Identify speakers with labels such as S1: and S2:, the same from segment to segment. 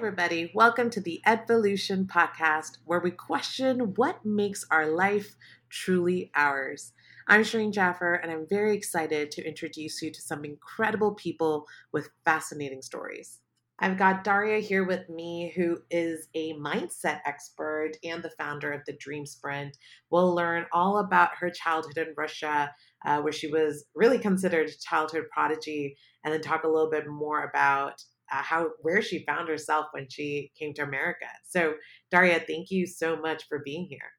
S1: everybody. Welcome to the Evolution podcast, where we question what makes our life truly ours. I'm Shireen Jaffer, and I'm very excited to introduce you to some incredible people with fascinating stories. I've got Daria here with me, who is a mindset expert and the founder of the Dream Sprint. We'll learn all about her childhood in Russia, uh, where she was really considered a childhood prodigy, and then talk a little bit more about Uh, how where she found herself when she came to America. So, Daria, thank you so much for being here.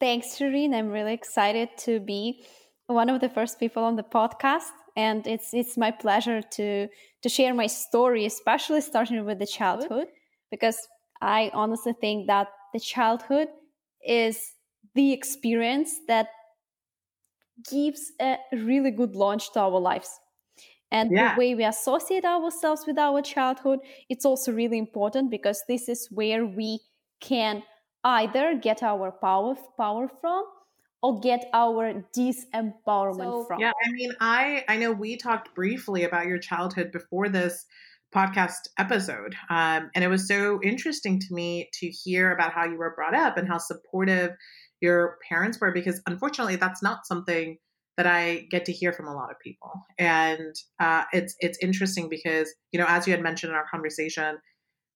S2: Thanks, Shireen. I'm really excited to be one of the first people on the podcast, and it's it's my pleasure to to share my story, especially starting with the childhood, because I honestly think that the childhood is the experience that gives a really good launch to our lives and yeah. the way we associate ourselves with our childhood it's also really important because this is where we can either get our power power from or get our disempowerment so, from
S1: yeah i mean i i know we talked briefly about your childhood before this podcast episode um, and it was so interesting to me to hear about how you were brought up and how supportive your parents were because unfortunately that's not something that I get to hear from a lot of people. And uh, it's it's interesting because you know, as you had mentioned in our conversation,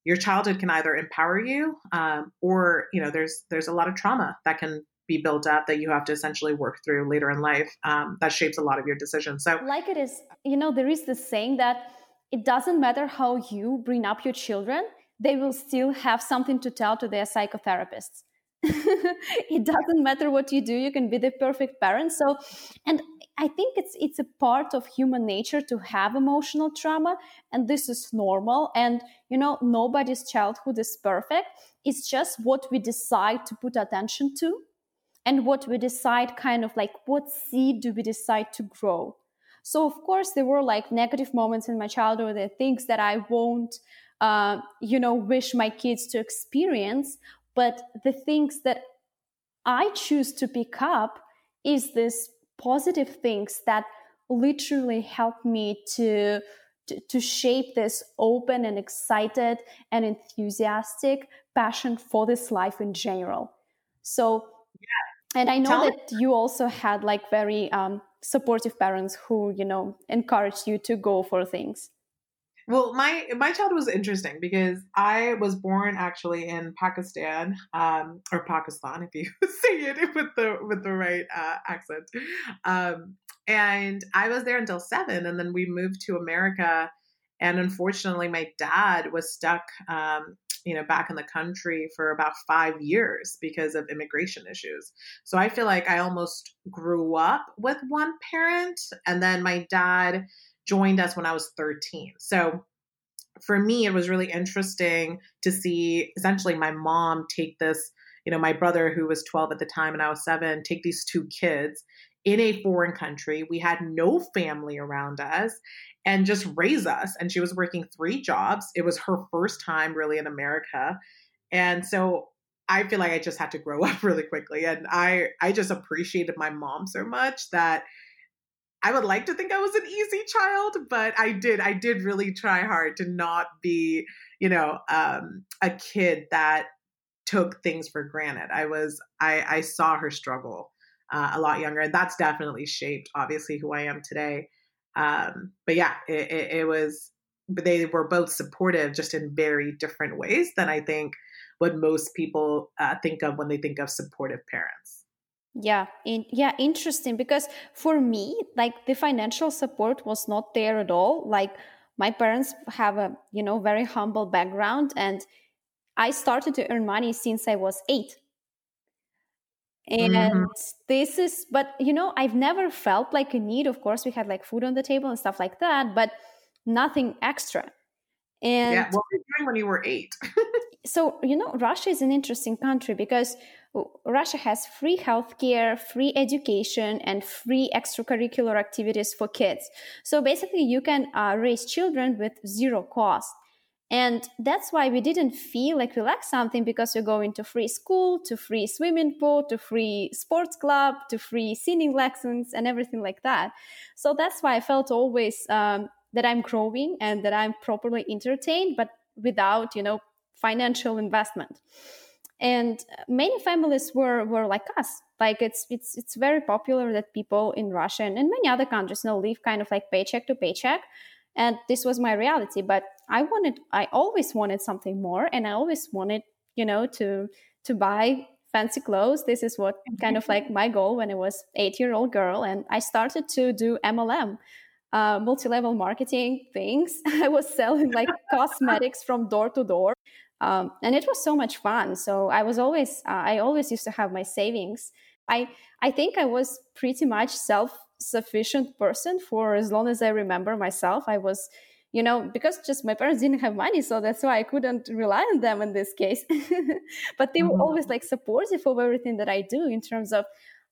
S1: your childhood can either empower you, um, or you know, there's there's a lot of trauma that can be built up that you have to essentially work through later in life um, that shapes a lot of your decisions. So,
S2: like it is, you know, there is this saying that it doesn't matter how you bring up your children; they will still have something to tell to their psychotherapists. it doesn't matter what you do you can be the perfect parent. So and i think it's it's a part of human nature to have emotional trauma and this is normal. And you know nobody's childhood is perfect. It's just what we decide to put attention to and what we decide kind of like what seed do we decide to grow. So of course there were like negative moments in my childhood and things that i won't uh, you know wish my kids to experience but the things that I choose to pick up is this positive things that literally help me to, to, to shape this open and excited and enthusiastic passion for this life in general. So, yeah. and I know Tell that you also had like very um, supportive parents who, you know, encouraged you to go for things.
S1: Well, my my child was interesting because I was born actually in Pakistan, um, or Pakistan, if you say it with the with the right uh, accent. Um, and I was there until seven, and then we moved to America. And unfortunately, my dad was stuck, um, you know, back in the country for about five years because of immigration issues. So I feel like I almost grew up with one parent, and then my dad joined us when I was 13. So for me, it was really interesting to see essentially my mom take this, you know, my brother who was 12 at the time and I was seven, take these two kids in a foreign country. We had no family around us and just raise us. And she was working three jobs. It was her first time really in America. And so I feel like I just had to grow up really quickly. And I I just appreciated my mom so much that I would like to think I was an easy child, but I did. I did really try hard to not be, you know, um, a kid that took things for granted. I was. I, I saw her struggle uh, a lot younger, and that's definitely shaped, obviously, who I am today. Um, but yeah, it, it, it was. They were both supportive, just in very different ways than I think what most people uh, think of when they think of supportive parents
S2: yeah in, yeah interesting because for me like the financial support was not there at all. Like my parents have a you know very humble background and i started to earn money since i was 8 and mm-hmm. this is but you know i've never felt like a need. Of course we had like food on the table and stuff like that but nothing extra. And
S1: yeah what were you doing when you were 8
S2: so you know russia is an interesting country because Russia has free healthcare, free education, and free extracurricular activities for kids. So basically, you can uh, raise children with zero cost. And that's why we didn't feel like we lack something because we're going to free school, to free swimming pool, to free sports club, to free singing lessons, and everything like that. So that's why I felt always um, that I'm growing and that I'm properly entertained, but without, you know, financial investment and many families were were like us. Like it's it's it's very popular that people in russia and in many other countries you know live kind of like paycheck to paycheck. And this was my reality but i wanted i always wanted something more and i always wanted you know to to buy fancy clothes. This is what kind of like my goal when i was eight year old girl and i started to do mlm uh, multi-level marketing things. I was selling like cosmetics from door to door um, and it was so much fun. So i was always uh, i always used to have my savings. I i think i was pretty much self sufficient person for as long as i remember myself. I was you know because just my parents didn't have money so that's why i couldn't rely on them in this case. But they were mm-hmm. always like supportive of everything that i do in terms of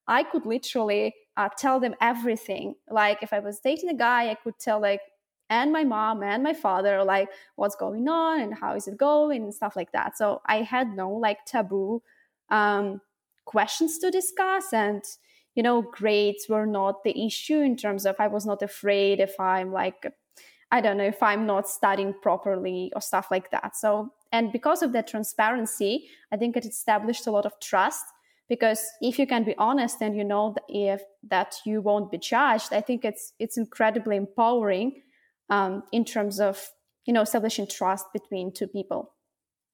S2: i could literally uh, tell them everything. Like if i was dating a guy i could tell like and my mom and my father like what's going on and how is it going and stuff like that. So i had no like taboo um, questions to discuss and you know grades were not the issue in terms of i was not afraid if i'm like i don't know if i'm not studying properly or stuff like that. So and because of that transparency i think it established a lot of trust because if you can be honest and you know that if that you won't be judged i think it's it's incredibly empowering um, in terms of you know establishing trust between two people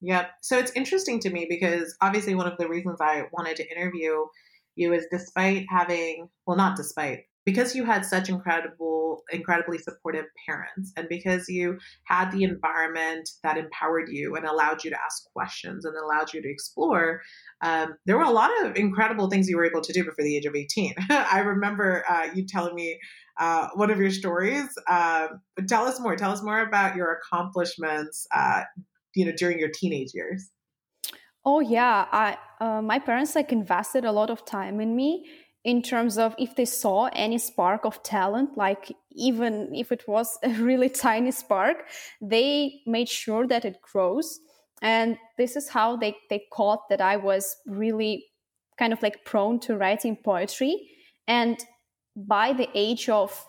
S1: Yep. So it's interesting to me because obviously one of the reasons I wanted to interview you is despite having, well, not despite, because you had such incredible, incredibly supportive parents, and because you had the environment that empowered you and allowed you to ask questions and allowed you to explore, um, there were a lot of incredible things you were able to do before the age of 18. I remember uh, you telling me uh, one of your stories. Uh, tell us more. Tell us more about your accomplishments, uh, you know, during your teenage years.
S2: Oh yeah, I uh, my parents like invested a lot of time in me in terms of if they saw any spark of talent, like even if it was a really tiny spark, they made sure that it grows. And this is how they they caught that I was really kind of like prone to writing poetry and by the age of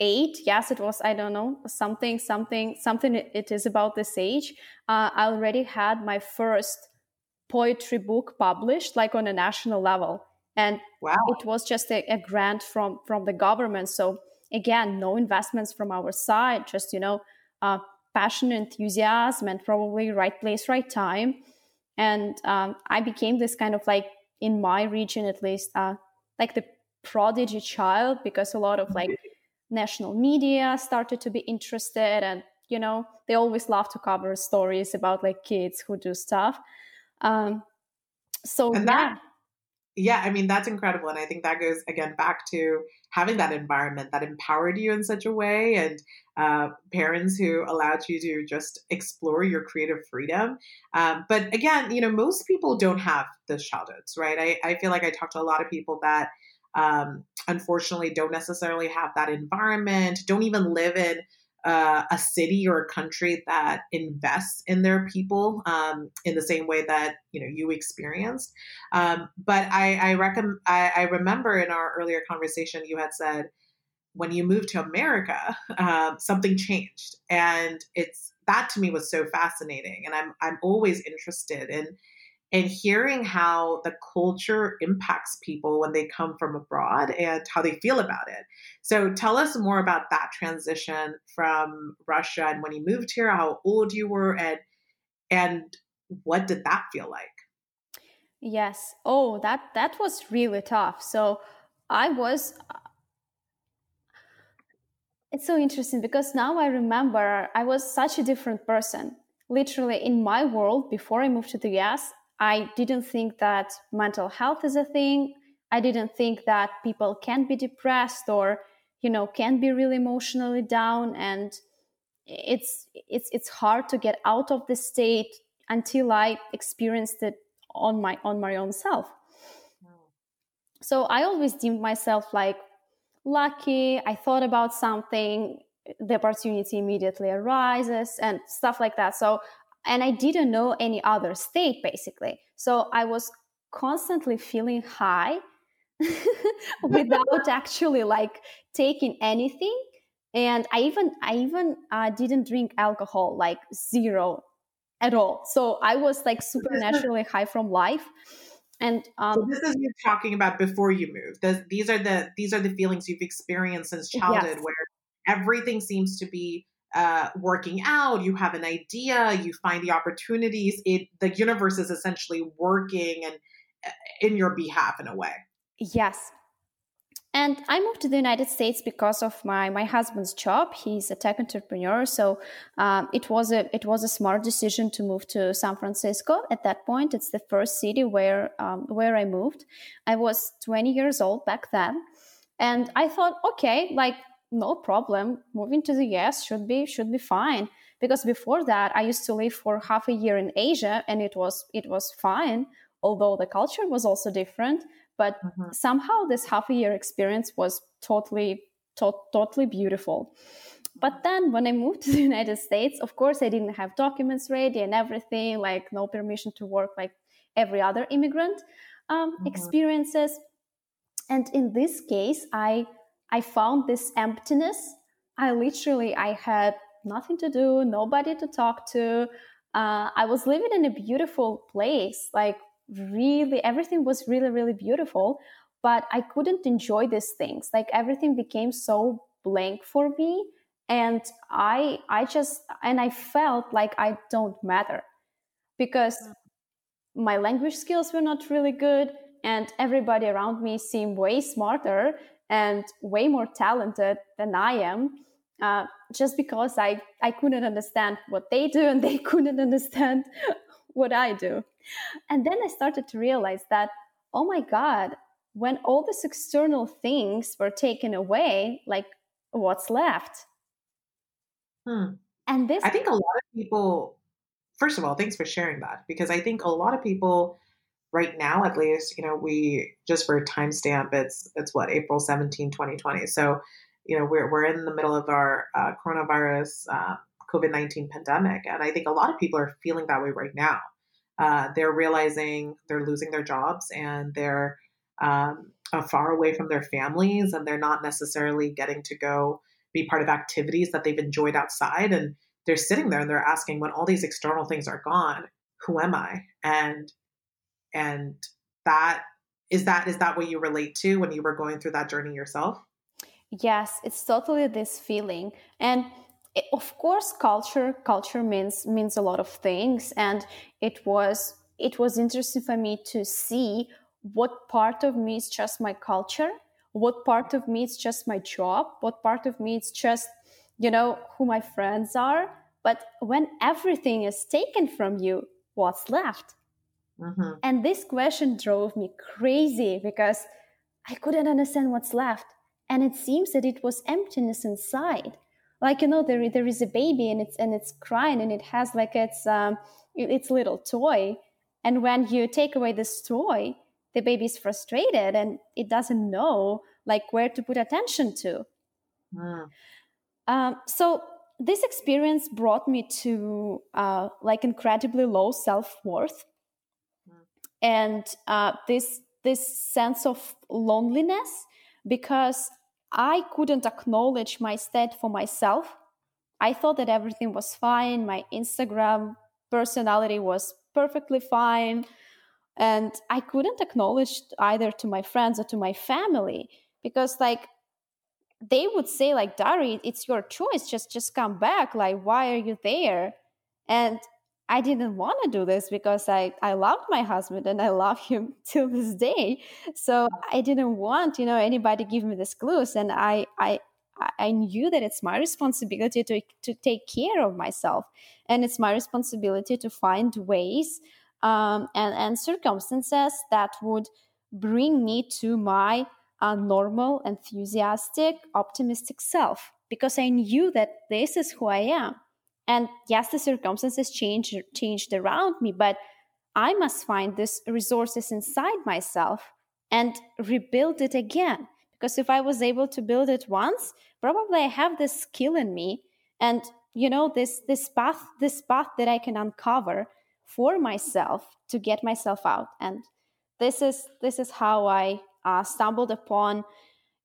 S2: eight yes it was i don't know something something something it is about this age uh, i already had my first poetry book published like on a national level and wow. it was just a, a, grant from from the government. So again no investments from our side just you know uh, passion enthusiasm and probably right place right time. And um, i became this kind of like in my region at least uh, like the prodigy child because a lot of like national media started to be interested and you know they always love to cover stories about like kids who do stuff. Um so and that,
S1: yeah i mean that's incredible and i think that goes again back to having that environment that empowered you in such a way and uh, parents who allowed you to just explore your creative freedom. Um, but again you know most people don't have those childhoods right? I, I feel like i talk to a lot of people that um, unfortunately don't necessarily have that environment, don't even live in uh, a city or a country that invests in their people um, in the same way that you know you experienced. Um, but I I, I, I remember in our earlier conversation you had said when you moved to America uh, something changed, and it's that to me was so fascinating, and I'm I'm always interested in and hearing how the culture impacts people when they come from abroad and how they feel about it. So tell us more about that transition from Russia and when you moved here, how old you were and and what did that feel like?
S2: Yes. Oh, that that was really tough. So I was it's so interesting because now I remember I was such a different person. Literally in my world before I moved to the US, I didn't think that mental health is a thing. I didn't think that people can be depressed or, you know, can be really emotionally down. And it's it's it's hard to get out of the state until I experienced it on my on my own self. Hmm. So I always deemed myself like lucky. I thought about something, the opportunity immediately arises and stuff like that. So and I didn't know any other state basically. So I was constantly feeling high without actually like taking anything. And I even I even uh, didn't drink alcohol, like zero. at all. So I was like supernaturally high from life. And um,
S1: so this is you talking about before you moved. This, these are the these are the feelings you've experienced since childhood, yes. where everything seems to be uh, working out. You have an idea, you find the opportunities. It the universe is essentially working and uh, in your behalf in a way.
S2: Yes, and I moved to the United States because of my my husband's job. He's a tech entrepreneur, so um, it was a it was a smart decision to move to San Francisco. At that point, it's the first city where um, where I moved. I was 20 years old back then, and I thought, okay, like no problem, moving to the US should be should be fine. Because before that, I used to live for half a year in Asia, and it was it was fine, although the culture was also different but mm-hmm. somehow this half a year experience was totally to- totally beautiful but then when i moved to the united states of course i didn't have documents ready and everything like no permission to work like every other immigrant um, mm-hmm. experiences and in this case i i found this emptiness. I literally i had nothing to do nobody to talk to. Uh, i was living in a beautiful place like really everything was really really beautiful but i couldn't enjoy these things. Like everything became so blank for me and i i just and i felt like i don't matter because my language skills were not really good and everybody around me seemed way smarter and way more talented than i am uh, just because I, I couldn't understand what they do and they couldn't understand what I do. And then I started to realize that, oh my God, when all these external things were taken away, like what's left?
S1: Hmm. And this, I think a lot of people, first of all, thanks for sharing that because I think a lot of people right now, at least, you know, we just for a timestamp, it's, it's what, April 17, 2020. So, you know, we're, we're in the middle of our uh, coronavirus uh, COVID 19 pandemic. And I think a lot of people are feeling that way right now. Uh, they're realizing they're losing their jobs and they're um, uh, far away from their families and they're not necessarily getting to go be part of activities that they've enjoyed outside. And they're sitting there and they're asking, when all these external things are gone, who am I? And and that is that is that what you relate to when you were going through that journey yourself?
S2: Yes, it's totally this feeling. And of course culture culture means means a lot of things and it was it was interesting for me to see what part of me is just my culture what part of me is just my job what part of me is just you know who my friends are but when everything is taken from you what's left mm-hmm. and this question drove me crazy because i couldn't understand what's left and it seems that it was emptiness inside like you know there there is a baby and it's and it's crying and it has like its um its little toy and when you take away this toy the baby is frustrated and it doesn't know like where to put attention to mm. um, so this experience brought me to uh, like incredibly low self-worth mm. And uh, this this sense of loneliness because I couldn't acknowledge my state for myself. I thought that everything was fine. My Instagram personality was perfectly fine. And I couldn't acknowledge either to my friends or to my family because, like, they would say, like, Dari, it's your choice. Just, just come back. Like, why are you there? And I didn't want to do this because I, I loved my husband and I love him till this day. So I didn't want, you know, anybody give me this clues. And I, I, I knew that it's my responsibility to, to take care of myself. And it's my responsibility to find ways um, and, and circumstances that would bring me to my uh, normal, enthusiastic, optimistic self. Because I knew that this is who I am and yes, the circumstances changed changed around me, but I must find these resources inside myself and rebuild it again. Because if I was able to build it once, probably I have this skill in me and you know this this path this path that I can uncover for myself to get myself out. And this is this is how I uh, stumbled upon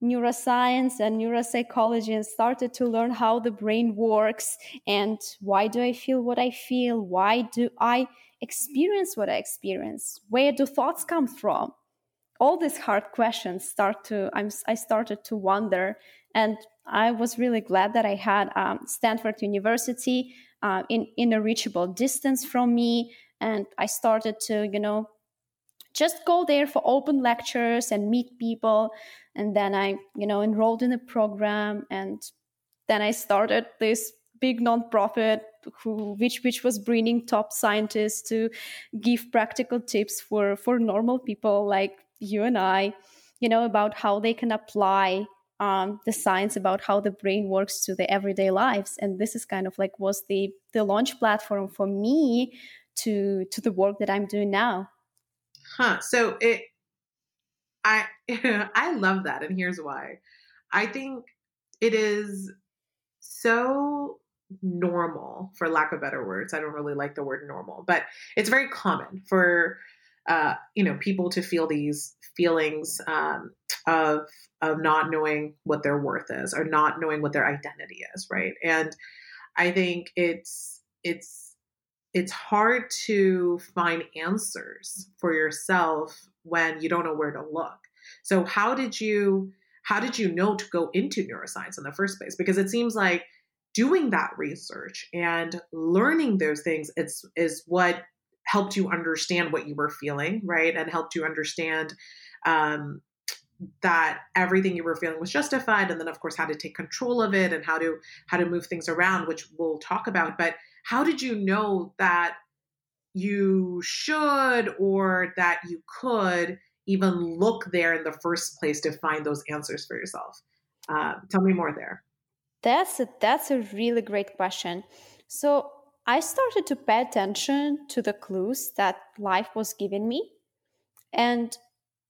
S2: neuroscience and neuropsychology and started to learn how the brain works and why do I feel what I feel? Why do I experience what I experience? Where do thoughts come from? All these hard questions start to I'm, I started to wonder, and I was really glad that I had um, Stanford University uh, in in a reachable distance from me, and I started to you know just go there for open lectures and meet people. And then i you know enrolled in a program and then i started this big nonprofit who which which was bringing top scientists to give practical tips for for normal people like you and i you know about how they can apply um, the science about how the brain works to their everyday lives. And this is kind of like was the the launch platform for me to to the work that i'm doing now
S1: huh so it I I love that and here's why. I think it is so normal for lack of better words. I don't really like the word normal, but it's very common for uh, you know people to feel these feelings um, of of not knowing what their worth is or not knowing what their identity is, right? And I think it's it's it's hard to find answers for yourself when you don't know where to look. So how did you how did you know to go into neuroscience in the first place? Because it seems like doing that research and learning those things it's is what helped you understand what you were feeling, right? And helped you understand um, that everything you were feeling was justified and then of course how to take control of it and how to how to move things around which we'll talk about but how did you know that you should or that you could even look there in the first place to find those answers for yourself? Uh, tell me more there.
S2: That's a, that's a really great question. So I started to pay attention to the clues that life was giving me, and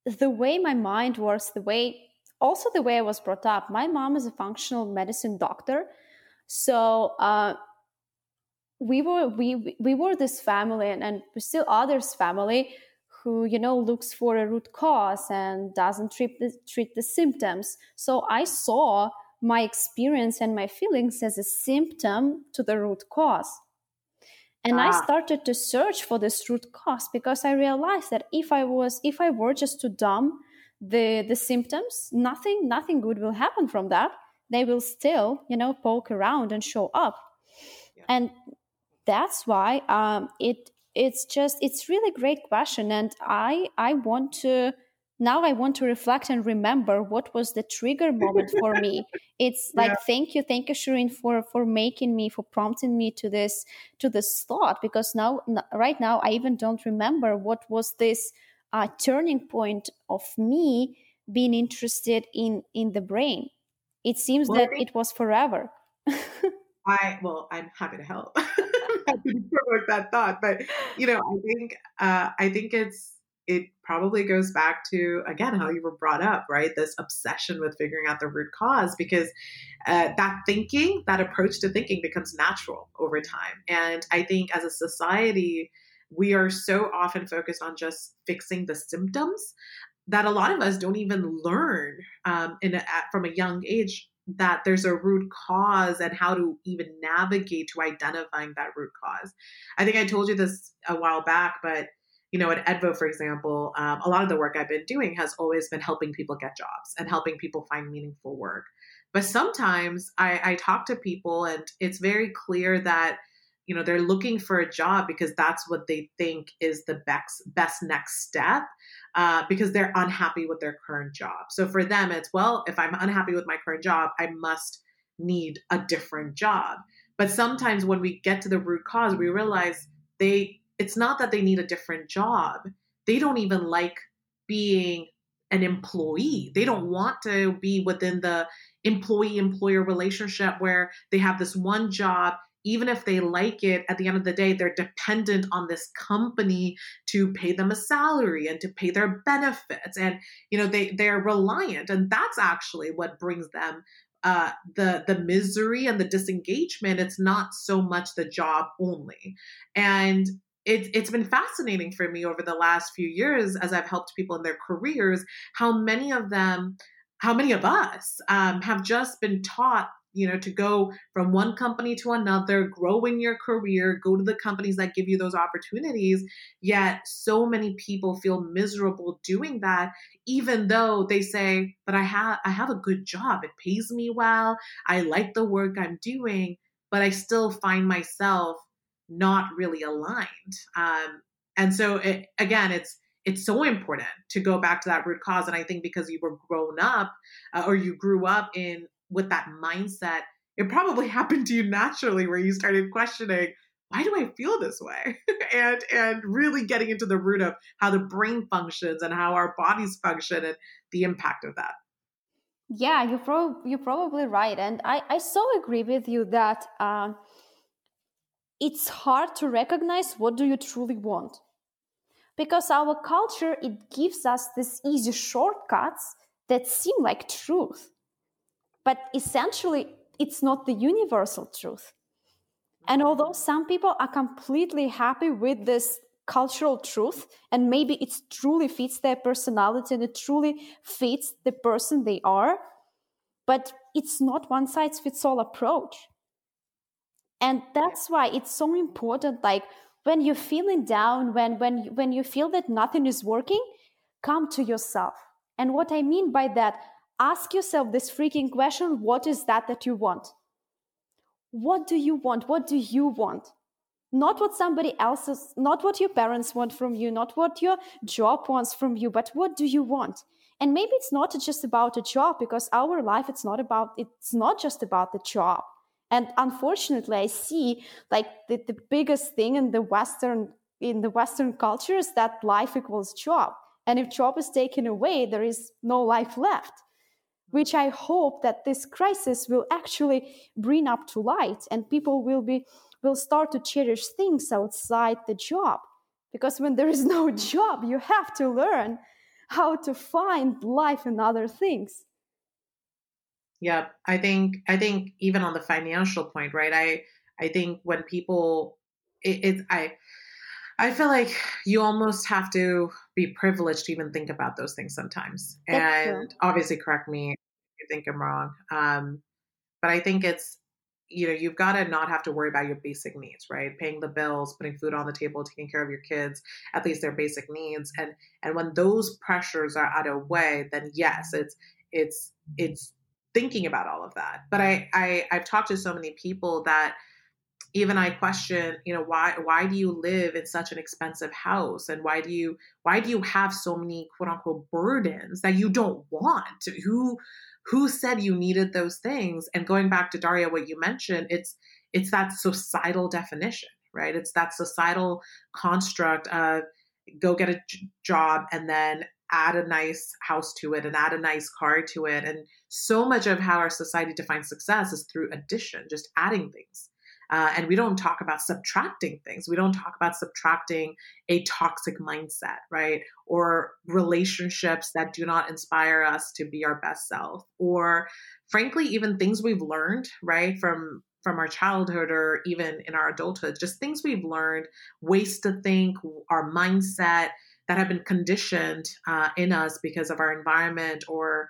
S2: the way my mind works, the way also the way I was brought up. My mom is a functional medicine doctor, so uh, we were we we were this family and, and still others family who you know looks for a root cause and doesn't treat the, treat the symptoms so i saw my experience and my feelings as a symptom to the root cause and ah. i started to search for this root cause because i realized that if i was if i were just to dumb the the symptoms nothing nothing good will happen from that they will still you know poke around and show up yeah. and that's why um, it it's just it's really great question and i i want to now i want to reflect and remember what was the trigger moment for me. It's like yeah. thank you thank you Shireen for for making me for prompting me to this to this thought because now right now i even don't remember what was this uh, turning point of me being interested in in the brain. It seems well, that it was forever.
S1: I well i'm happy to help provoke that thought. But you know, I think uh, I think it's it probably goes back to again how you were brought up, right? This obsession with figuring out the root cause because uh, that thinking, that approach to thinking, becomes natural over time. And I think as a society, we are so often focused on just fixing the symptoms that a lot of us don't even learn um, in a, from a young age that there's a root cause and how to even navigate to identifying that root cause. I think I told you this a while back, but you know, at Edvo, for example, um, a lot of the work I've been doing has always been helping people get jobs and helping people find meaningful work. But sometimes I, I talk to people, and it's very clear that you know they're looking for a job because that's what they think is the best best next step uh, because they're unhappy with their current job. So for them it's well if i'm unhappy with my current job i must need a different job. But sometimes when we get to the root cause we realize they it's not that they need a different job. They don't even like being an employee. They don't want to be within the employee employer relationship where they have this one job even if they like it, at the end of the day, they're dependent on this company to pay them a salary and to pay their benefits. And, you know, they, they're reliant. And that's actually what brings them uh, the the misery and the disengagement. It's not so much the job only. And it, it's been fascinating for me over the last few years as I've helped people in their careers, how many of them how many of us um, have just been taught you know to go from one company to another grow in your career go to the companies that give you those opportunities yet so many people feel miserable doing that even though they say but i have i have a good job. It pays me well. I like the work i'm doing but i still find myself not really aligned. Um, and so it, again it's it's so important to go back to that root cause and i think because you were grown up uh, or you grew up in with that mindset, it probably happened to you naturally where you started questioning, why do I feel this way? and and really getting into the root of how the brain functions and how our bodies function and the impact of that.
S2: Yeah, you're, you're probably right. And I, I so agree with you that uh, it's hard to recognize what do you truly want. Because our culture, it gives us these easy shortcuts that seem like truth. But essentially, it's not the universal truth. And although some people are completely happy with this cultural truth, and maybe it truly fits their personality and it truly fits the person they are, but it's not one size fits all approach. And that's why it's so important. Like when you're feeling down, when when when you feel that nothing is working, come to yourself. And what I mean by that, ask yourself this freaking question what is that that you want? What do you want? What do you want? Not what somebody else's, not what your parents want from you, not what your job wants from you, but what do you want? And maybe it's not just about a job because our life it's not about it's not just about the job. And unfortunately, I see like the, the biggest thing in the Western in the Western culture is that life equals job. And if job is taken away, there is no life left which I hope that this crisis will actually bring up to light and people will be will start to cherish things outside the job. Because when there is no job, you have to learn how to find life in other things.
S1: Yeah, I think I think even on the financial point, right? I I think when people it, it I I feel like you almost have to be privileged to even think about those things sometimes. That's and true. obviously, correct me think I'm wrong. Um, but I think it's, you know, you've got to not have to worry about your basic needs, right? Paying the bills, putting food on the table, taking care of your kids, at least their basic needs. And and when those pressures are out of way, then yes, it's it's it's thinking about all of that. But I, I I've talked to so many people that even I question, you know, why why do you live in such an expensive house and why do you why do you have so many quote unquote burdens that you don't want? Who who said you needed those things? And going back to Daria, what you mentioned, it's it's that societal definition, right? It's that societal construct of go get a job and then add a nice house to it and add a nice car to it. And so much of how our society defines success is through addition, just adding things. Uh, and we don't talk about subtracting things. We don't talk about subtracting a toxic mindset, right? Or relationships that do not inspire us to be our best self. Or frankly, even things we've learned, right? From from our childhood or even in our adulthood, just things we've learned, ways to think, our mindset that have been conditioned uh, in us because of our environment or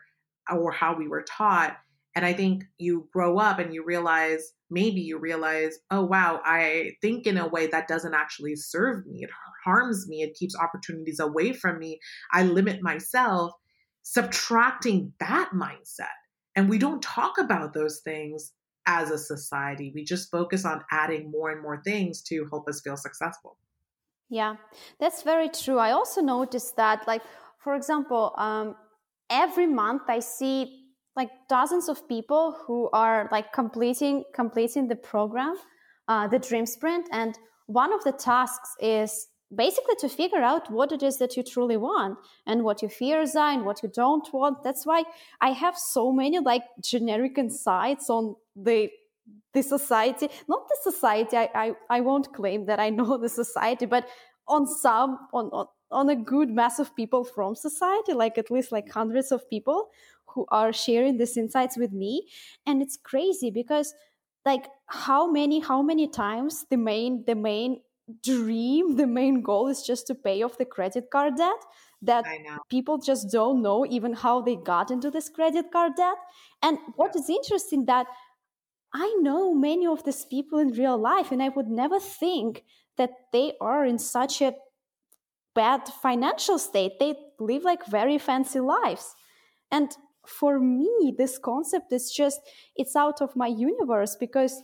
S1: or how we were taught and I think you grow up and you realize, maybe you realize, oh, wow, I think in a way that doesn't actually serve me. It harms me. It keeps opportunities away from me. I limit myself, subtracting that mindset. And we don't talk about those things as a society. We just focus on adding more and more things to help us feel successful.
S2: Yeah, that's very true. I also noticed that, like, for example, um, every month I see like dozens of people who are like completing completing the program uh, the dream sprint. And one of the tasks is basically to figure out what it is that you truly want and what your fears are and what you don't want. That's why i have so many like generic insights on the the society. Not the society i i, I won't claim that i know the society but on some on, on on a good mass of people from society like at least like hundreds of people who are sharing these insights with me and it's crazy because like how many how many times the main the main dream the main goal is just to pay off the credit card debt that people just don't know even how they got into this credit card debt. And what is interesting that I know many of these people in real life, and I would never think that they are in such a bad financial state. They live like very fancy lives. And for me, this concept is just, it's out of my universe because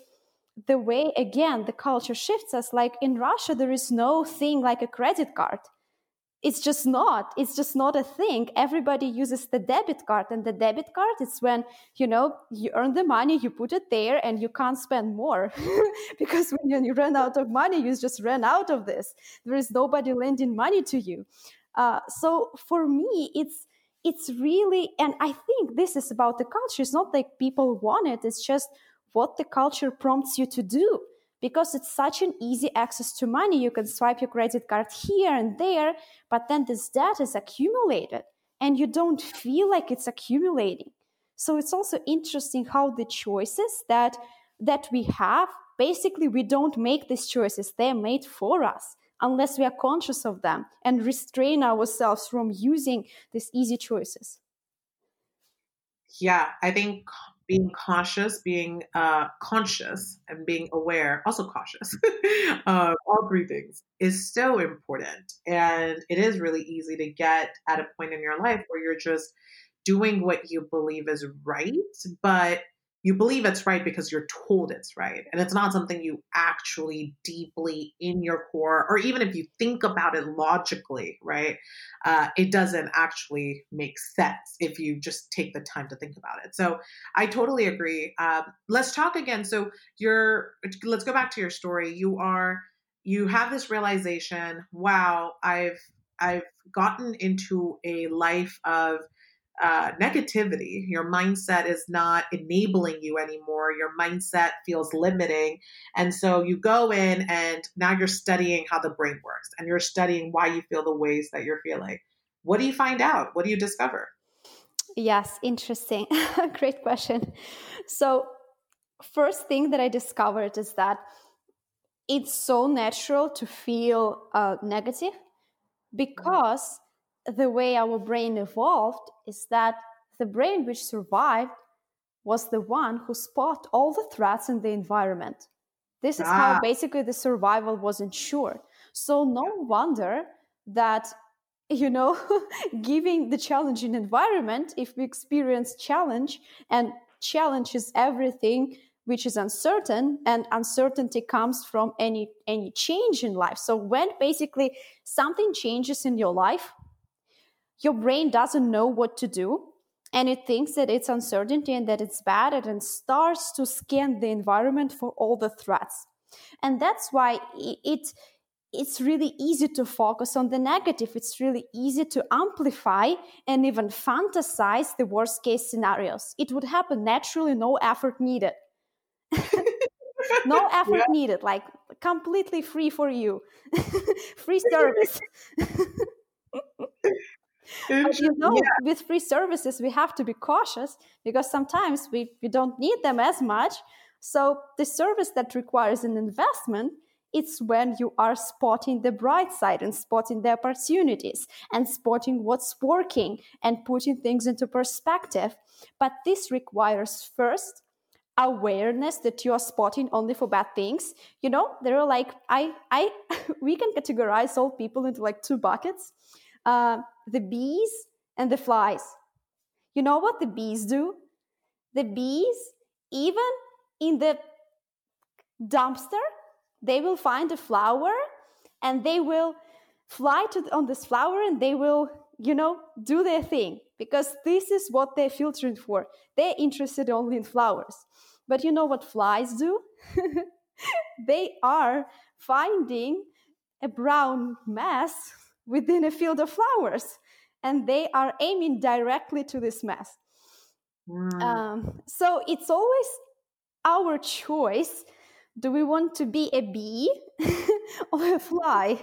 S2: the way, again, the culture shifts us. Like in Russia, there is no thing like a credit card. It's just not it's just not a thing. Everybody uses the debit card and the debit card is when you know you earn the money you put it there and you can't spend more. Because when you run out of money you just run out of this. There is nobody lending money to you. Uh, so for me it's it's really and i think this is about the culture it's not like people want it it's just what the culture prompts you to do because it's such an easy access to money. You can swipe your credit card here and there, but then this debt is accumulated and you don't feel like it's accumulating. So it's also interesting how the choices that that we have, basically we don't make these choices. They're made for us unless we are conscious of them and restrain ourselves from using these easy choices.
S1: Yeah, I think being cautious, being uh, conscious, and being aware, also cautious, uh, all three things is so important. And it is really easy to get at a point in your life where you're just doing what you believe is right, but you believe it's right because you're told it's right. And it's not something you actually deeply in your core, or even if you think about it logically, right? Uh, it doesn't actually make sense if you just take the time to think about it. So I totally agree. Um, let's talk again. So you're, let's go back to your story. You are, you have this realization, wow, I've, I've gotten into a life of uh, negativity. Your mindset is not enabling you anymore. Your mindset feels limiting. And so you go in and now you're studying how the brain works and you're studying why you feel the ways that you're feeling. What do you find out? What do you discover?
S2: Yes, interesting. Great question. So, first thing that I discovered is that it's so natural to feel uh, negative because the way our brain evolved is that the brain which survived was the one who spot all the threats in the environment. This is ah. how basically the survival was ensured. So no wonder that you know giving the challenging environment if we experience challenge and challenge is everything which is uncertain and uncertainty comes from any any change in life so when basically something changes in your life your brain doesn't know what to do and it thinks that it's uncertainty and that it's bad and it starts to scan the environment for all the threats. And that's why it it's really easy to focus on the negative. It's really easy to amplify and even fantasize the worst case scenarios. It would happen naturally no effort needed. No effort yeah. needed like completely free for you. Free service but you know, yeah. with free services, we have to be cautious because sometimes we, we don't need them as much. So the service that requires an investment, it's when you are spotting the bright side and spotting the opportunities and spotting what's working and putting things into perspective. But this requires first awareness that you are spotting only for bad things you know there are like i i we can categorize all people into like two buckets uh, the bees and the flies. You know what the bees do? The bees, even in the dumpster, they will find a flower and they will fly to on this flower and they will, you know, do their thing because this is what they're filtering for. They're interested only in flowers. But you know what flies do? they are finding a brown mass within a field of flowers and they are aiming directly to this mass. Mm. um, so it's always our choice. Do we want to be a bee or a fly?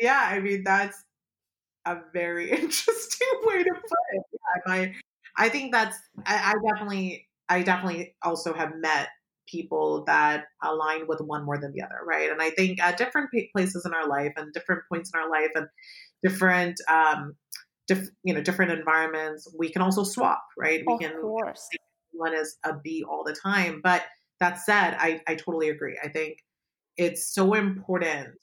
S1: Yeah i mean that's a very interesting way to put it. Yeah, I, I think that's I, I definitely i definitely also have met people that align with one more than the other, right? And I think at different places in our life and different points in our life and different, um, diff, you know, different environments, we can also swap, right? We
S2: of
S1: can
S2: course.
S1: one is a bee all the time. But that said, I, I totally agree. I think it's so important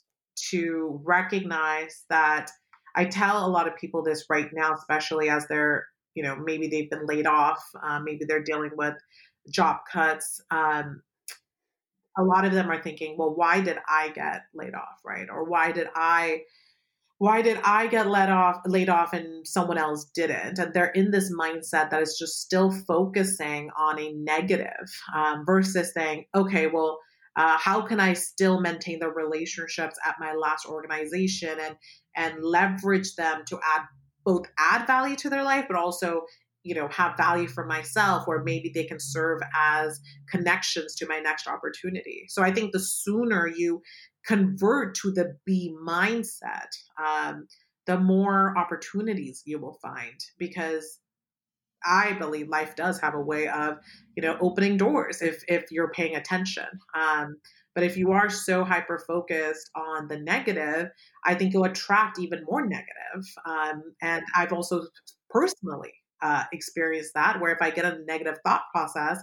S1: to recognize that I tell a lot of people this right now, especially as they're, you know, maybe they've been laid off, uh, maybe they're dealing with job cuts. Um, a lot of them are thinking, well, why did I get laid off, right? Or why did I, why did I get let off, laid off, and someone else didn't? And they're in this mindset that is just still focusing on a negative um, versus saying, okay, well, uh, how can I still maintain the relationships at my last organization and and leverage them to add both add value to their life, but also you know have value for myself or maybe they can serve as connections to my next opportunity so i think the sooner you convert to the bee mindset um, the more opportunities you will find because I believe life does have a way of, you know, opening doors if if you're paying attention. Um, but if you are so hyper focused on the negative, I think you'll attract even more negative. Um, and I've also personally uh, experienced that, where if I get a negative thought process,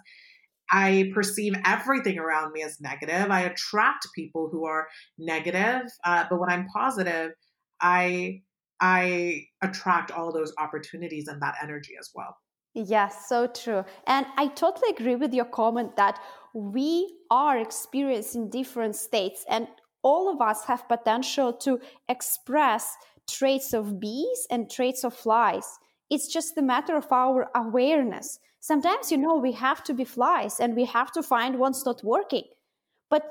S1: I perceive everything around me as negative. I attract people who are negative, uh, but when I'm positive, I I attract all those opportunities and that energy as well.
S2: Yes, so true. And I totally agree with your comment that we are experiencing different states and all of us have potential to express traits of bees and traits of flies. It's just a matter of our awareness. Sometimes, you know, we have to be flies and we have to find what's not working. But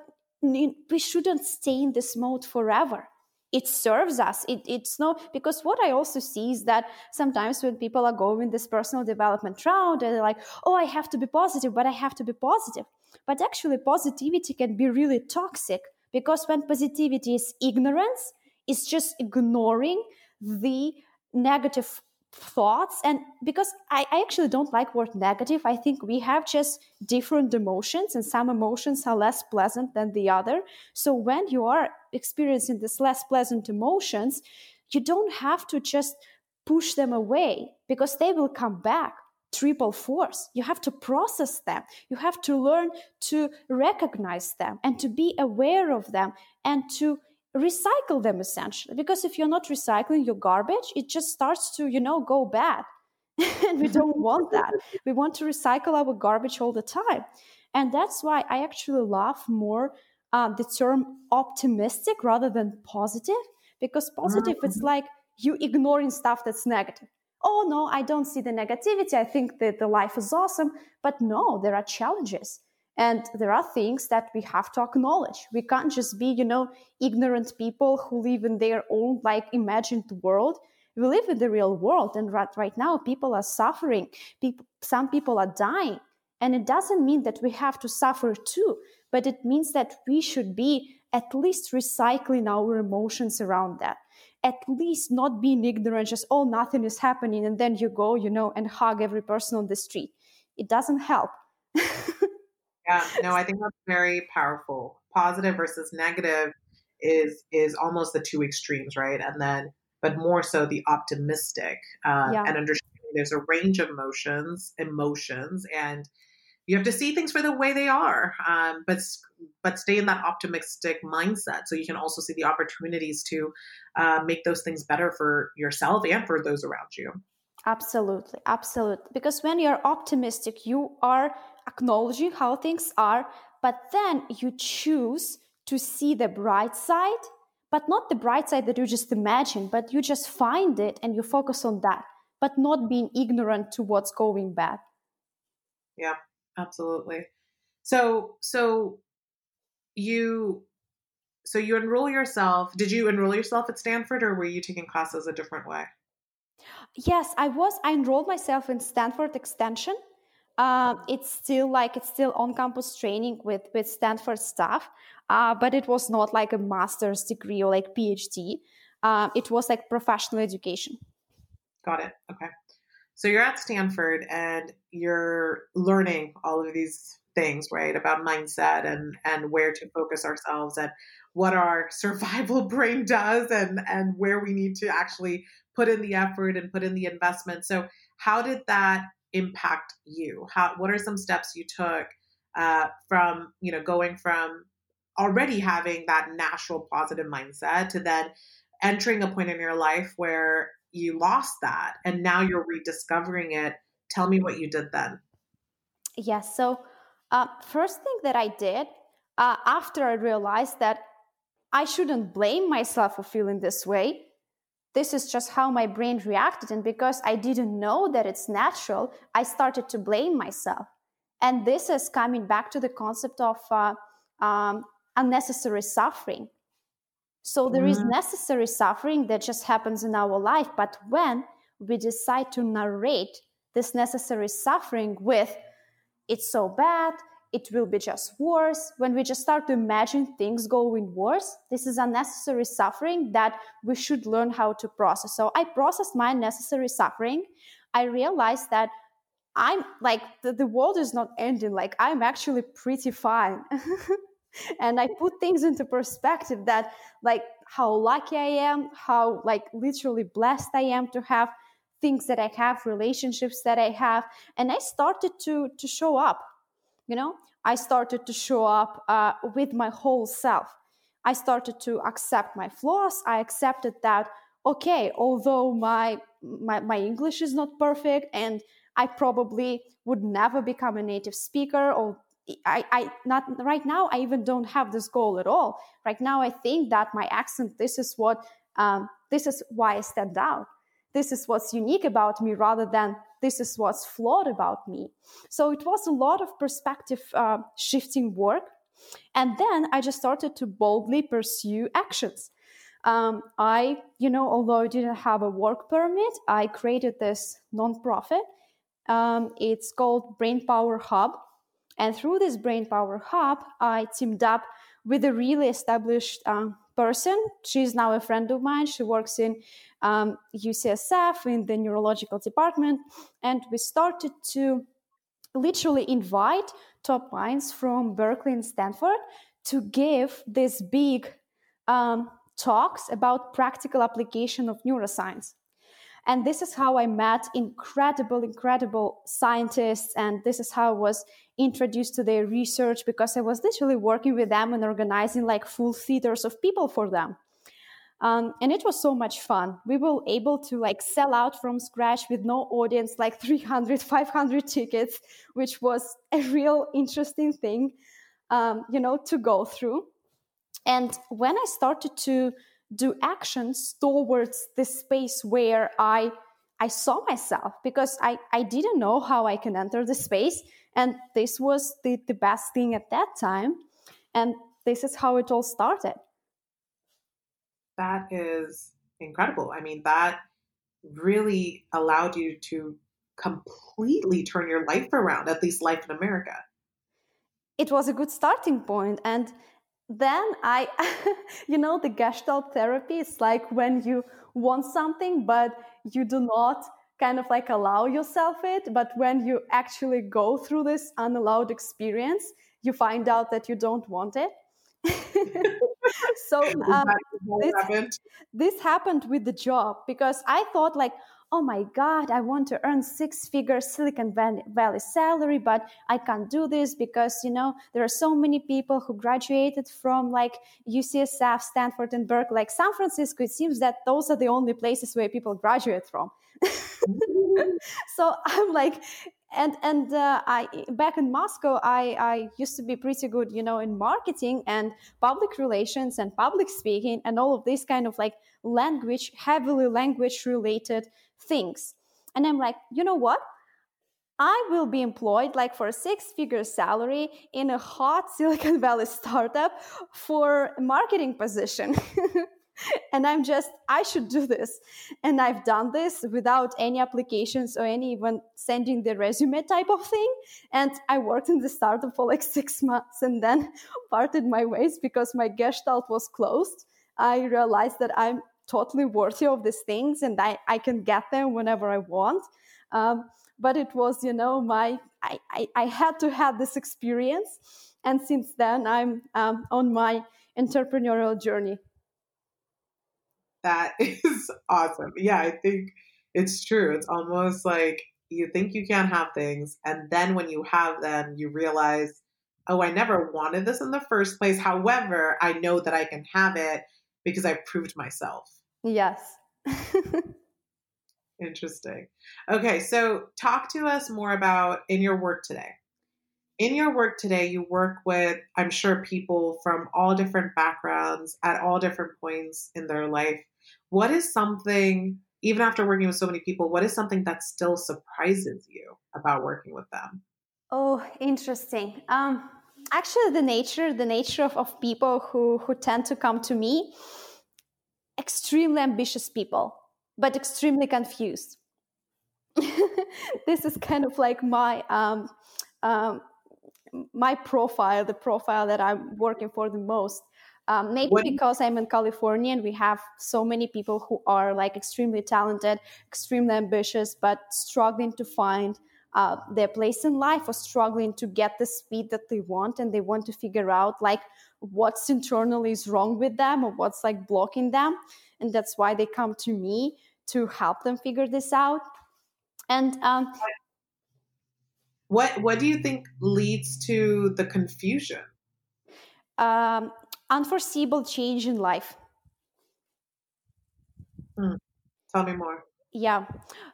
S2: we shouldn't stay in this mode forever it serves us it, it's no because what i also see is that sometimes when people are going this personal development route they're like oh i have to be positive but i have to be positive but actually positivity can be really toxic because when positivity is ignorance it's just ignoring the negative thoughts and because I, I, actually don't like word negative i think we have just different emotions and some emotions are less pleasant than the other. So when you are experiencing this less pleasant emotions you don't have to just push them away because they will come back. Triple force. You have to process them. You have to learn to recognize them and to be aware of them and to recycle them essentially. Because if you're not recycling your garbage it just starts to you know go bad. And we don't want that. We want to recycle our garbage all the time. And that's why i actually love more uh, the term optimistic rather than positive. Because positive mm-hmm. it's like you ignoring stuff that's negative. Oh no i don't see the negativity. I think that the life is awesome. But no there are challenges and there are things that we have to acknowledge. We can't just be you know ignorant people who live in their own like imagined world. We live in the real world and right, right now people are suffering. People, some people are dying. And it doesn't mean that we have to suffer too but it means that we should be at least recycling our emotions around that. At least not being ignorant just oh nothing is happening and then you go you know and hug every person on the street. It doesn't help
S1: Yeah, no, I think that's very powerful. Positive versus negative is is almost the two extremes, right? And then, but more so the optimistic um, yeah. and understanding there's a range of emotions, emotions, and you have to see things for the way they are, um, but but stay in that optimistic mindset so you can also see the opportunities to uh, make those things better for yourself and for those around you.
S2: Absolutely, absolutely. Because when you're optimistic, you are acknowledging how things are, but then you choose to see the bright side, but not the bright side that you just imagine, but you just find it and you focus on that, but not being ignorant to what's going bad.
S1: Yeah, absolutely. So, so you so you enroll yourself did you enroll yourself at stanford or were you taking classes a different way
S2: yes i was i enrolled myself in stanford extension um, it's still like it's still on campus training with with Stanford staff, uh, but it was not like a master's degree or like PhD. Um, it was like professional education.
S1: Got it. Okay. So you're at Stanford and you're learning all of these things, right? About mindset and and where to focus ourselves and what our survival brain does and and where we need to actually put in the effort and put in the investment. So how did that impact you? How what are some steps you took uh, from you know going from already having that natural positive mindset to then entering a point in your life where you lost that and now you're rediscovering it tell me what you did then
S2: yes so uh, first thing that i did uh, after i realized that i shouldn't blame myself for feeling this way this is just how my brain reacted. And because i didn't know that it's natural i started to blame myself. And this is coming back to the concept of uh, um, unnecessary suffering. So there mm-hmm. is necessary suffering that just happens in our life but when we decide to narrate this necessary suffering with it's so bad it will be just worse. When we just start to imagine things going worse, this is unnecessary suffering that we should learn how to process. So I processed my unnecessary suffering. I realized that I'm like, the, the world is not ending. Like, I'm actually pretty fine. and I put things into perspective that, like, how lucky I am, how, like, literally blessed I am to have things that I have, relationships that I have. And I started to, to show up you know i started to show up uh, with my whole self. I started to accept my flaws. I accepted that okay although my my, my english is not perfect and i probably would never become a native speaker or I, I not right now i even don't have this goal at all. Right now i think that my accent this is what um, this is why i stand out. This is what's unique about me rather than this is what's flawed about me. So it was a lot of perspective uh, shifting work. And then I just started to boldly pursue actions. Um, I, you know, although I didn't have a work permit, I created this nonprofit. Um, it's called Brain Power Hub. And through this Brain Power Hub, I teamed up with a really established um, person. She's now a friend of mine. She works in um, UCSF in the neurological department, and we started to literally invite top minds from Berkeley and Stanford to give these big um, talks about practical application of neuroscience. And this is how I met incredible, incredible scientists. And this is how I was introduced to their research because I was literally working with them and organizing like full theaters of people for them. Um, and it was so much fun we were able to like sell out from scratch with no audience like 300 500 tickets which was a real interesting thing um, you know to go through and when i started to do actions towards this space where i i saw myself because i i didn't know how i can enter the space and this was the, the best thing at that time and this is how it all started
S1: that is incredible. I mean, that really allowed you to completely turn your life around, at least life in America.
S2: It was a good starting point. And then I, you know, the Gestalt therapy is like when you want something, but you do not kind of like allow yourself it. But when you actually go through this unallowed experience, you find out that you don't want it. so um, this, this happened with the job because I thought like, oh my God, I want to earn six figure Silicon Valley salary, but I can't do this because, you know, there are so many people who graduated from like UCSF, Stanford, and Berkeley, like San Francisco. It seems that those are the only places where people graduate from. so I'm like, and and uh, I back in Moscow, I I used to be pretty good, you know, in marketing and public relations and public speaking and all of these kind of like language, heavily language related things. And I'm like, you know what? I will be employed like for a six figure salary in a hot Silicon Valley startup for a marketing position. and i'm just i should do this and i've done this without any applications or any even sending the resume type of thing and i worked in the startup for like six months and then parted my ways because my gestalt was closed i realized that i'm totally worthy of these things and i, I can get them whenever i want um, but it was you know my I, I, I had to have this experience. And since then, I'm um, on my entrepreneurial journey.
S1: That is awesome. Yeah, I think it's true. It's almost like you think you can't have things, and then when you have them, you realize, oh, I never wanted this in the first place. However, I know that I can have it because I proved myself.
S2: Yes.
S1: Interesting. Okay, so talk to us more about in your work today. In your work today, you work with, I'm sure, people from all different backgrounds at all different points in their life. What is something, even after working with so many people, what is something that still surprises you about working with them?
S2: Oh, interesting. Um, actually, the nature, the nature of, of people who, who tend to come to me, extremely ambitious people but extremely confused. this is kind of like my um, um, my profile, the profile that I'm working for the most. Um, maybe what? because I'm in California and we have so many people who are like extremely talented, extremely ambitious, but struggling to find uh, their place in life or struggling to get the speed that they want and they want to figure out like what's internally is wrong with them or what's like blocking them and that's why they come to me to help them figure this out. And um,
S1: what what do you think leads to the confusion?
S2: Um, unforeseeable change in life.
S1: Hmm. Tell me more.
S2: Yeah.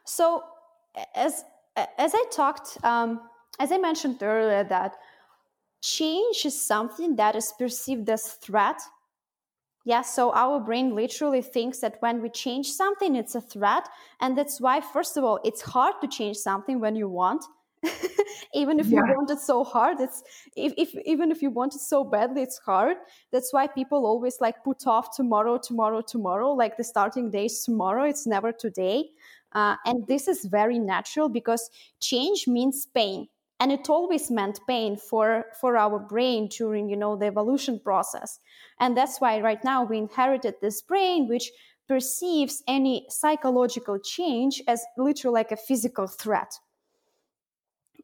S2: So as as I talked, um, as I mentioned earlier, that change is something that is perceived as threat yeah, so our brain literally thinks that when we change something, it's a threat. And that's why, first of all, it's hard to change something when you want. even if yeah. you want it so hard, it's if, if even if you want it so badly, it's hard. That's why people always like put off tomorrow, tomorrow, tomorrow. Like the starting day is tomorrow, it's never today. Uh, and this is very natural because change means pain and it always meant pain for for our brain during you know the evolution process. And that's why right now we inherited this brain which perceives any psychological change as literally like a physical threat.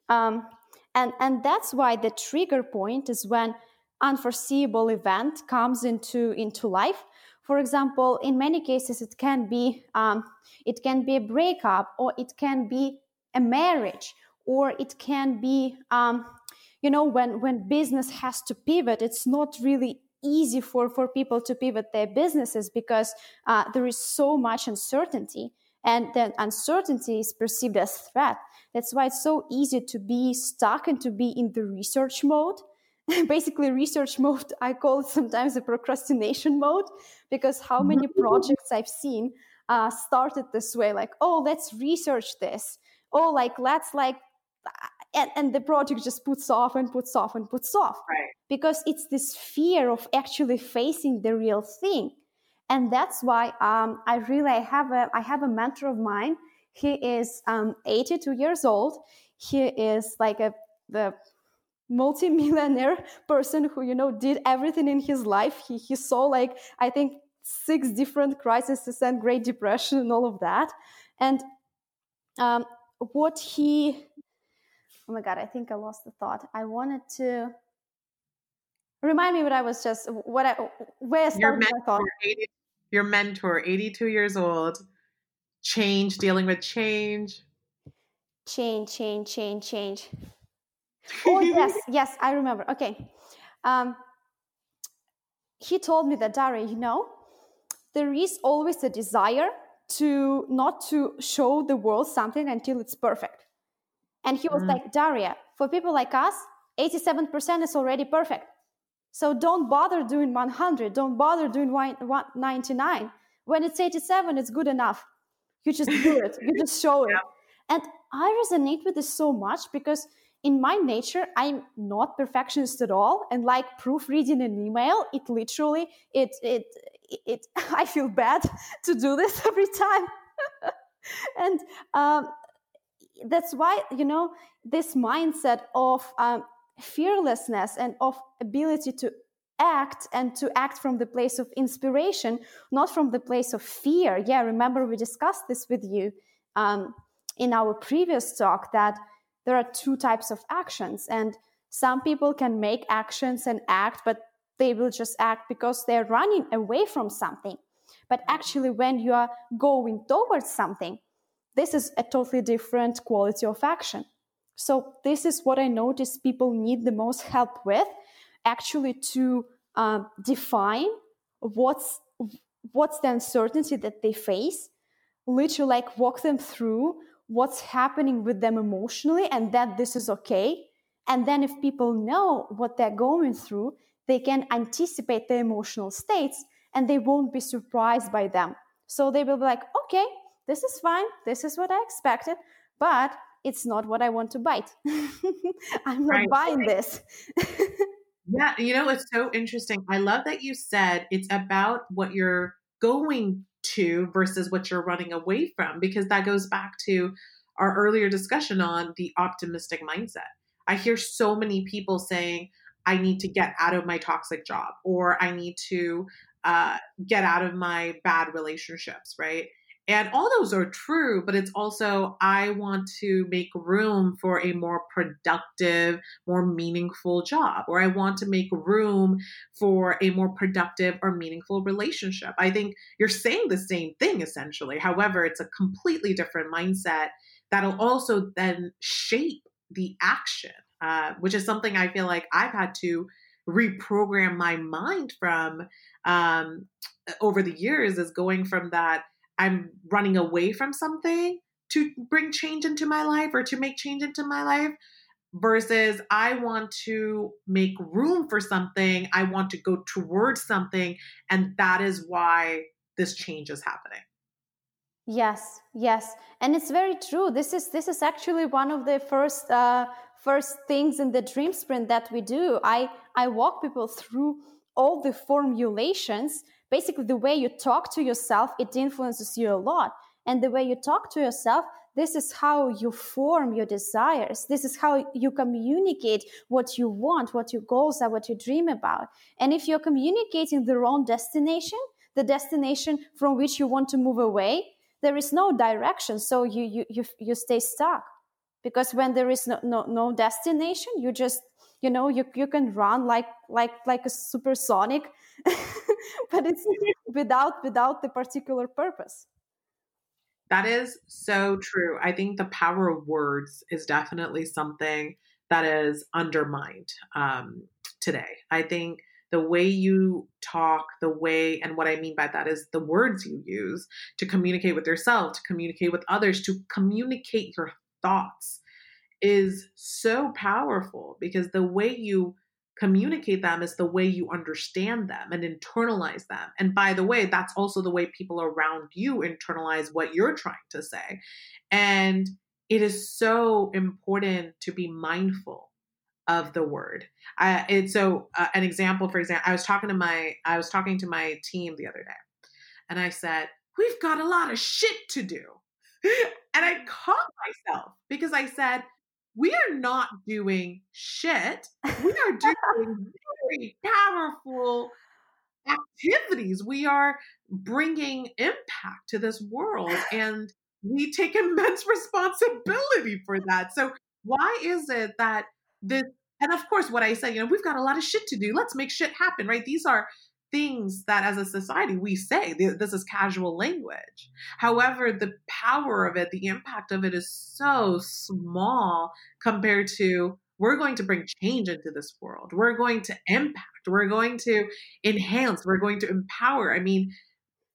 S2: Um, and and that's why the trigger point is when unforeseeable event comes into into life. For example in many cases it can be um, it can be a breakup or it can be a marriage or it can be um, you know when when business has to pivot it's not really easy for for people to pivot their businesses because uh, there is so much uncertainty and then uncertainty is perceived as threat. That's why it's so easy to be stuck and to be in the research mode. Basically research mode i call it sometimes the procrastination mode because how many projects i've seen uh, started this way like oh let's research this. Oh like let's like and, and the project just puts off and puts off and puts off.
S1: Right.
S2: because it's this fear of actually facing the real thing. And that's why um, i really I have a i have a mentor of mine. He is um, 82 years old. He is like a the multi-millionaire person who you know did everything in his life. He, he saw like i think six different crises and great depression and all of that. And um, what he oh my god i think i lost the thought. I wanted to remind me what i was just what i where I started your mentor, thought.
S1: 80, your mentor 82 years old. Change dealing with change.
S2: Change change change change. Oh yes yes i remember. Okay um, he told me that Daria, you know there is always a desire to not to show the world something until it's perfect and he was mm. like, Daria, for people like us, 87% is already perfect. So don't bother doing 100. Don't bother doing 99. When it's 87, it's good enough. You just do it. You just show it. Yeah. And I resonate with this so much because in my nature, I'm not perfectionist at all. And like proofreading an email, it literally, it, it, it, I feel bad to do this every time. and um, that's why you know this mindset of um, fearlessness and of ability to act and to act from the place of inspiration not from the place of fear. Yeah remember we discussed this with you um, in our previous talk that there are two types of actions and some people can make actions and act but they will just act because they're running away from something. But actually when you are going towards something this is a totally different quality of action. So this is what i notice people need the most help with actually to uh, define what's what's the uncertainty that they face literally like walk them through what's happening with them emotionally and that this is okay. And then if people know what they're going through they can anticipate their emotional states and they won't be surprised by them. So they will be like okay this is fine this is what i expected but it's not what i want to bite i'm not right. buying this
S1: yeah you know it's so interesting i love that you said it's about what you're going to versus what you're running away from because that goes back to our earlier discussion on the optimistic mindset. I hear so many people saying, I need to get out of my toxic job or I need to uh, get out of my bad relationships, right? And all those are true, but it's also, I want to make room for a more productive, more meaningful job, or I want to make room for a more productive or meaningful relationship. I think you're saying the same thing essentially. However, it's a completely different mindset that'll also then shape the action, uh, which is something I feel like I've had to reprogram my mind from um, over the years, is going from that I'm running away from something to bring change into my life or to make change into my life versus I want to make room for something, I want to go towards something and that is why this change is happening.
S2: Yes, yes, and it's very true. This is this is actually one of the first uh, first things in the dream sprint that we do. I I walk people through all the formulations basically the way you talk to yourself it influences you a lot. And the way you talk to yourself this is how you form your desires. This is how you communicate what you want what your goals are what you dream about. And if you're communicating the wrong destination the destination from which you want to move away there is no direction. So you you you, you stay stuck. Because when there is no, no no destination you just you know you, you can run like like like a supersonic but it's without without the particular purpose.
S1: That is so true. I think the power of words is definitely something that is undermined um, today. I think the way you talk the way and what i mean by that is the words you use to communicate with yourself to communicate with others to communicate your thoughts is so powerful because the way you communicate them is the way you understand them and internalize them. And by the way, that's also the way people around you internalize what you're trying to say. And it is so important to be mindful of the word. Uh, and so, uh, an example, for example, I was talking to my I was talking to my team the other day, and I said, "We've got a lot of shit to do," and I caught myself because I said, we are not doing shit. We are doing very powerful activities. We are bringing impact to this world and we take immense responsibility for that. So, why is it that this, and of course, what I said, you know, we've got a lot of shit to do. Let's make shit happen, right? These are things that as a society we say this is casual language. However, the power of it, the impact of it is so small compared to we're going to bring change into this world. We're going to impact. We're going to enhance. We're going to empower. I mean,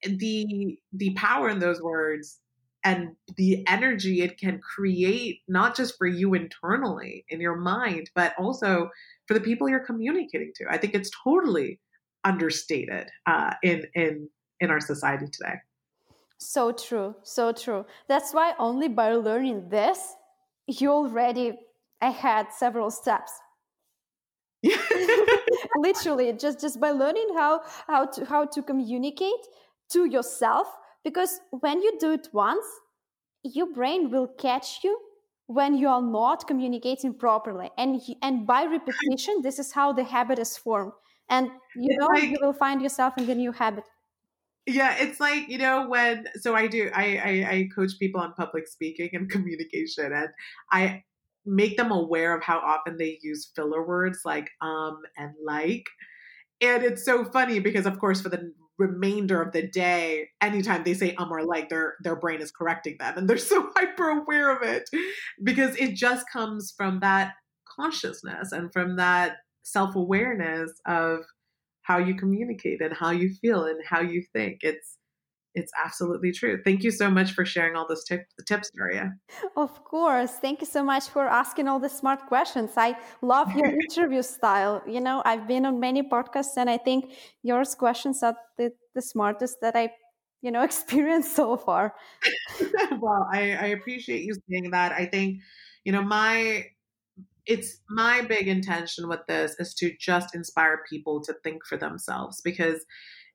S1: the the power in those words and the energy it can create not just for you internally in your mind but also for the people you're communicating to i think it's totally understated uh, in in in our society today.
S2: So true, so true. That's why only by learning this, you already ahead several steps. Literally, just just by learning how how to how to communicate to yourself, because when you do it once, your brain will catch you when you are not communicating properly, and and by repetition, this is how the habit is formed and you know like, you will find yourself in the new habit
S1: yeah it's like you know when so i do I, I i coach people on public speaking and communication and i make them aware of how often they use filler words like um and like. And it's so funny because of course for the remainder of the day, anytime they say um or like, their their brain is correcting them, and they're so hyper aware of it because it just comes from that consciousness and from that self awareness of how you communicate and how you feel and how you think. It's it's absolutely true. Thank you so much for sharing all those tip, tips, Daria.
S2: Of course. Thank you so much for asking all the smart questions. I love your interview style. You know, I've been on many podcasts and I think yours questions are the, the smartest that I, you know, experienced so far.
S1: well, I, I appreciate you saying that. I think, you know, my it's my big intention with this is to just inspire people to think for themselves because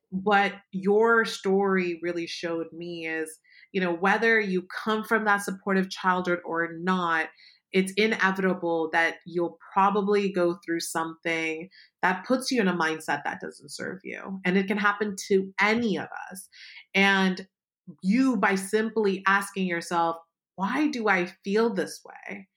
S1: what your story really showed me is you know whether you come from that supportive childhood or not it's inevitable that you'll probably go through something that puts you in a mindset that doesn't serve you. And it can happen to any of us. And you by simply asking yourself why do i feel this way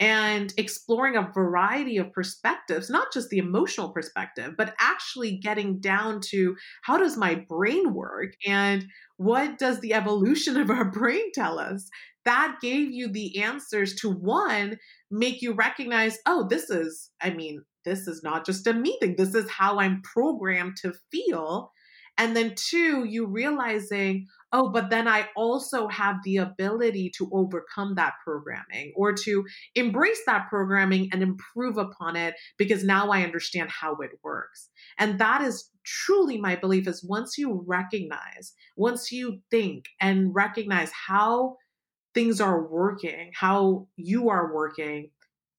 S1: and exploring a variety of perspectives, not just the emotional perspective, but actually getting down to how does my brain work and what does the evolution of our brain tell us? That gave you the answers to one, make you recognize, oh, this is, I mean, this is not just a me thing. This is how I'm programmed to feel. And then two, you realizing, oh, but then I also have the ability to overcome that programming or to embrace that programming and improve upon it because now I understand how it works. And that is truly my belief is once you recognize, once you think and recognize how things are working, how you are working,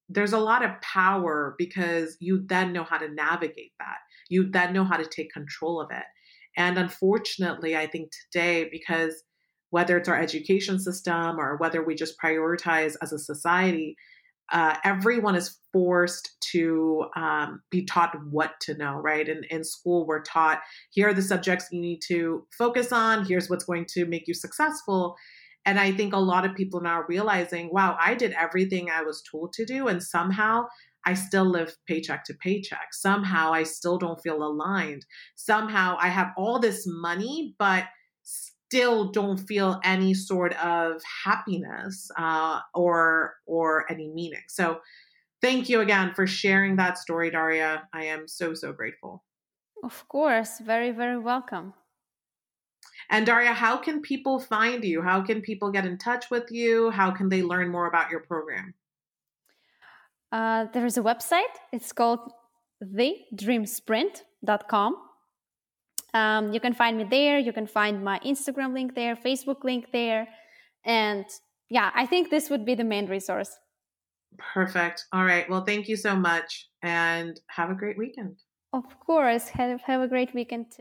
S1: there's a lot of power because you then know how to navigate that. You then know how to take control of it. And unfortunately, I think today, because whether it's our education system or whether we just prioritize as a society, uh, everyone is forced to um, be taught what to know, right? In, in school, we're taught here are the subjects you need to focus on, here's what's going to make you successful. And I think a lot of people now are realizing, wow, I did everything I was told to do, and somehow I still live paycheck to paycheck. Somehow I still don't feel aligned. Somehow I have all this money, but still don't feel any sort of happiness uh, or or any meaning. So thank you again for sharing that story, Daria. I am so so grateful.
S2: Of course, very very welcome.
S1: And Daria, how can people find you? How can people get in touch with you? How can they learn more about your program?
S2: Uh, there is a website. It's called thedreamsprint.com. Um, you can find me there. You can find my Instagram link there, Facebook link there. And yeah, I think this would be the main resource.
S1: Perfect. All right. Well, thank you so much and have a great weekend.
S2: Of course. Have, have a great weekend too.